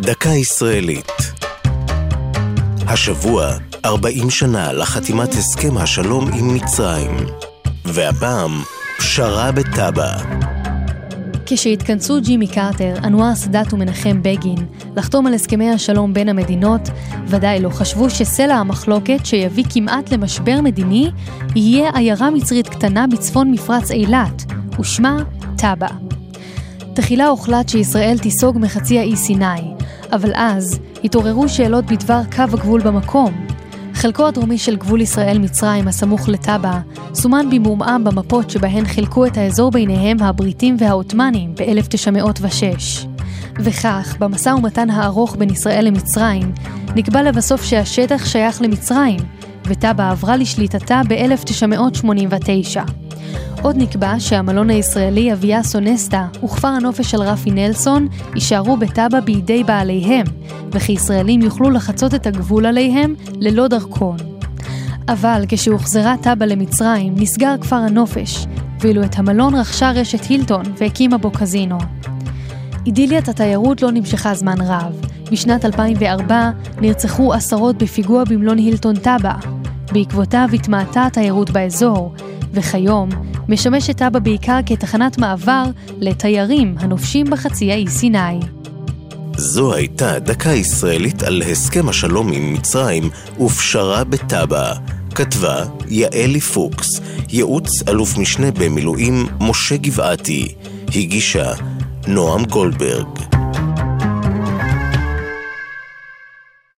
דקה ישראלית. השבוע, 40 שנה לחתימת הסכם השלום עם מצרים. והפעם, פשרה בטאבה. כשהתכנסו ג'ימי קרטר, אנואר סאדאת ומנחם בגין לחתום על הסכמי השלום בין המדינות, ודאי לא חשבו שסלע המחלוקת שיביא כמעט למשבר מדיני, יהיה עיירה מצרית קטנה בצפון מפרץ אילת, ושמה טאבה. תחילה הוחלט שישראל תיסוג מחצי האי סיני, אבל אז התעוררו שאלות בדבר קו הגבול במקום. חלקו הדרומי של גבול ישראל-מצרים הסמוך לטאבה סומן במעומעם במפות שבהן חילקו את האזור ביניהם הבריטים והעות'מאנים ב-1906. וכך, במשא ומתן הארוך בין ישראל למצרים, נקבע לבסוף שהשטח שייך למצרים, וטאבה עברה לשליטתה ב-1989. עוד נקבע שהמלון הישראלי אביה סונסטה וכפר הנופש של רפי נלסון יישארו בטאבה בידי בעליהם, וכי ישראלים יוכלו לחצות את הגבול עליהם ללא דרכון. אבל כשהוחזרה טאבה למצרים, נסגר כפר הנופש, ואילו את המלון רכשה רשת הילטון והקימה בו קזינו. אידיליית התיירות לא נמשכה זמן רב. בשנת 2004 נרצחו עשרות בפיגוע במלון הילטון טאבה. בעקבותיו התמעטה התיירות באזור, וכיום משמשת אבא בעיקר כתחנת מעבר לתיירים הנופשים בחצי האי סיני. זו הייתה דקה ישראלית על הסכם השלום עם מצרים ופשרה בטאבה. כתבה יעלי פוקס, ייעוץ אלוף משנה במילואים משה גבעתי, הגישה נועם גולדברג.